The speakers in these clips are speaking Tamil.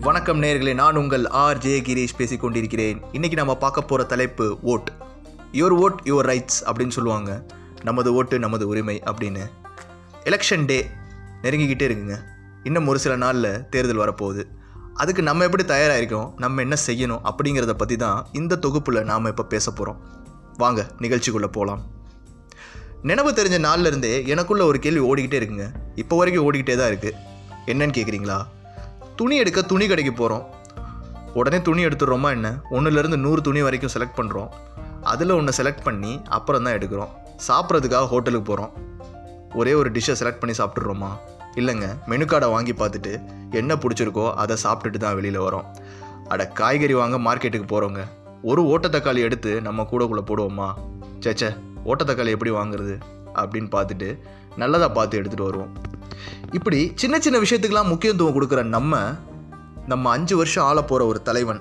வணக்கம் நேர்களே நான் உங்கள் ஆர். ஜே கிரீஷ் பேசிக் கொண்டிருக்கிறேன். நம்ம பார்க்க போகிற தலைப்பு vote. Your vote your rights அப்படின்னு சொல்லுவாங்க. நமது ஓட்டு நமது உரிமை அப்படின்னு. எலெக்ஷன் டே நெருங்கிக்கிட்டே இருக்குங்க. இன்னும் ஒரு சில நாளில் தேர்தல் வரப்போகுது. அதுக்கு நம்ம எப்படி தயாராகிருக்கோம் நம்ம என்ன செய்யணும்? அப்படிங்கிறத பற்றி தான் இந்த தொகுப்பில் நாம் இப்போ பேச போகிறோம் வாங்க நிகழ்ச்சிக்குள்ளே போகலாம் நினைவு தெரிஞ்ச நாள்ல இருந்தே எனக்குள்ள ஒரு கேள்வி ஓடிக்கிட்டே இருக்குங்க. இப்போ வரைக்கும் ஓடிக்கிட்டே தான் இருக்குது என்னன்னு கேட்குறீங்களா துணி எடுக்க துணி கடைக்கு போகிறோம் உடனே துணி எடுத்துடுறோமா என்ன? ஒன்றுலேருந்து நூறு துணி வரைக்கும் செலக்ட் பண்ணுறோம் அதில் ஒன்று செலக்ட் பண்ணி அப்புறம் தான் எடுக்கிறோம். சாப்பிட்றதுக்காக ஹோட்டலுக்கு போகிறோம் ஒரே ஒரு டிஷ்ஷை செலக்ட் பண்ணி சாப்பிட்றோமா இல்லைங்க. மெனு கார்டை வாங்கி பார்த்துட்டு என்ன பிடிச்சிருக்கோ அதை சாப்பிட்டுட்டு தான் வெளியில் வரோம். அட காய்கறி வாங்க மார்க்கெட்டுக்கு போகிறோங்க ஒரு ஓட்டத்தக்காளி எடுத்து நம்ம கூடக்குள்ளே போடுவோமா? சேச்சே ஓட்டத்தக்காளி எப்படி வாங்குறது? அப்படின்னு பார்த்துட்டு நல்லதாக பார்த்து எடுத்துகிட்டு வருவோம். இப்படி சின்ன சின்ன விஷயத்துக்கெல்லாம் முக்கியத்துவம் கொடுக்குற நம்ம நம்ம அஞ்சு வருஷம் ஆள போகிற ஒரு தலைவன்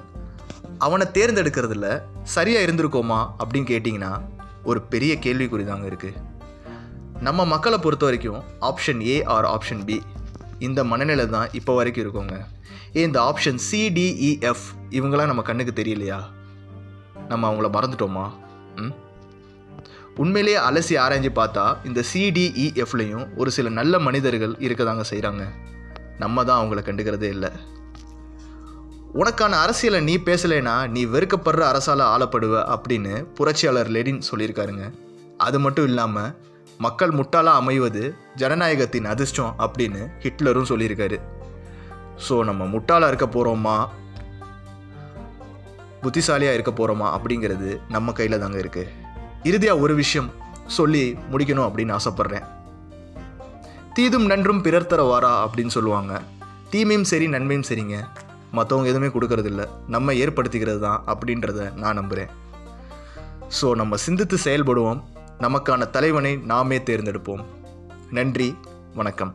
அவனை தேர்ந்தெடுக்கிறதுல சரியாக இருந்திருக்கோமா அப்படின்னு கேட்டிங்கன்னா ஒரு பெரிய கேள்விக்குறி தாங்க இருக்குது நம்ம மக்களை பொறுத்த வரைக்கும் option A or option B இந்த மனநிலை தான் இப்போ வரைக்கும் இருக்கோங்க. ஏ இந்த ஆப்ஷன் சிடிஇஎஃப் இவங்களாம் நம்ம கண்ணுக்கு தெரியலையா? நம்ம அவங்கள மறந்துட்டோமா? ம்? உண்மையிலேயே அலசி ஆராய்ஞ்சு பார்த்தா இந்த சிடிஇஎஃப்லையும் ஒரு சில நல்ல மனிதர்கள் இருக்கதாங்க செய்கிறாங்க நம்ம தான் அவங்கள கண்டுக்கிறதே இல்லை. உனக்கான அரசியலை நீ பேசலைனா நீ வெறுக்கப்படுற அரசால் ஆளப்படுவ அப்படின்னு புரட்சியாளர் லெடின் சொல்லியிருக்காருங்க. அது மட்டும் இல்லாமல் மக்கள் முட்டாளாக அமைவது ஜனநாயகத்தின் அதிர்ஷ்டம் அப்படின்னு ஹிட்லரும் சொல்லியிருக்காரு. ஸோ நம்ம முட்டாளாக இருக்க போகிறோமா புத்திசாலியாக இருக்க போகிறோமா அப்படிங்கிறது நம்ம கையில் தாங்க இருக்குது இறுதியாக ஒரு விஷயம் சொல்லி முடிக்கணும் அப்படின்னு ஆசைப்பட்றேன். தீதும் நன்றும் பிறர் தர வாரா அப்படின்னு சொல்லுவாங்க. தீமையும் சரி நன்மையும் சரிங்க. மற்றவங்க எதுவுமே கொடுக்கறதில்ல. நம்ம ஏற்படுத்திக்கிறது தான் அப்படின்றத நான் நம்புகிறேன் ஸோ நம்ம சிந்தித்து செயல்படுவோம். நமக்கான தலைவனை நாமே தேர்ந்தெடுப்போம். நன்றி வணக்கம்.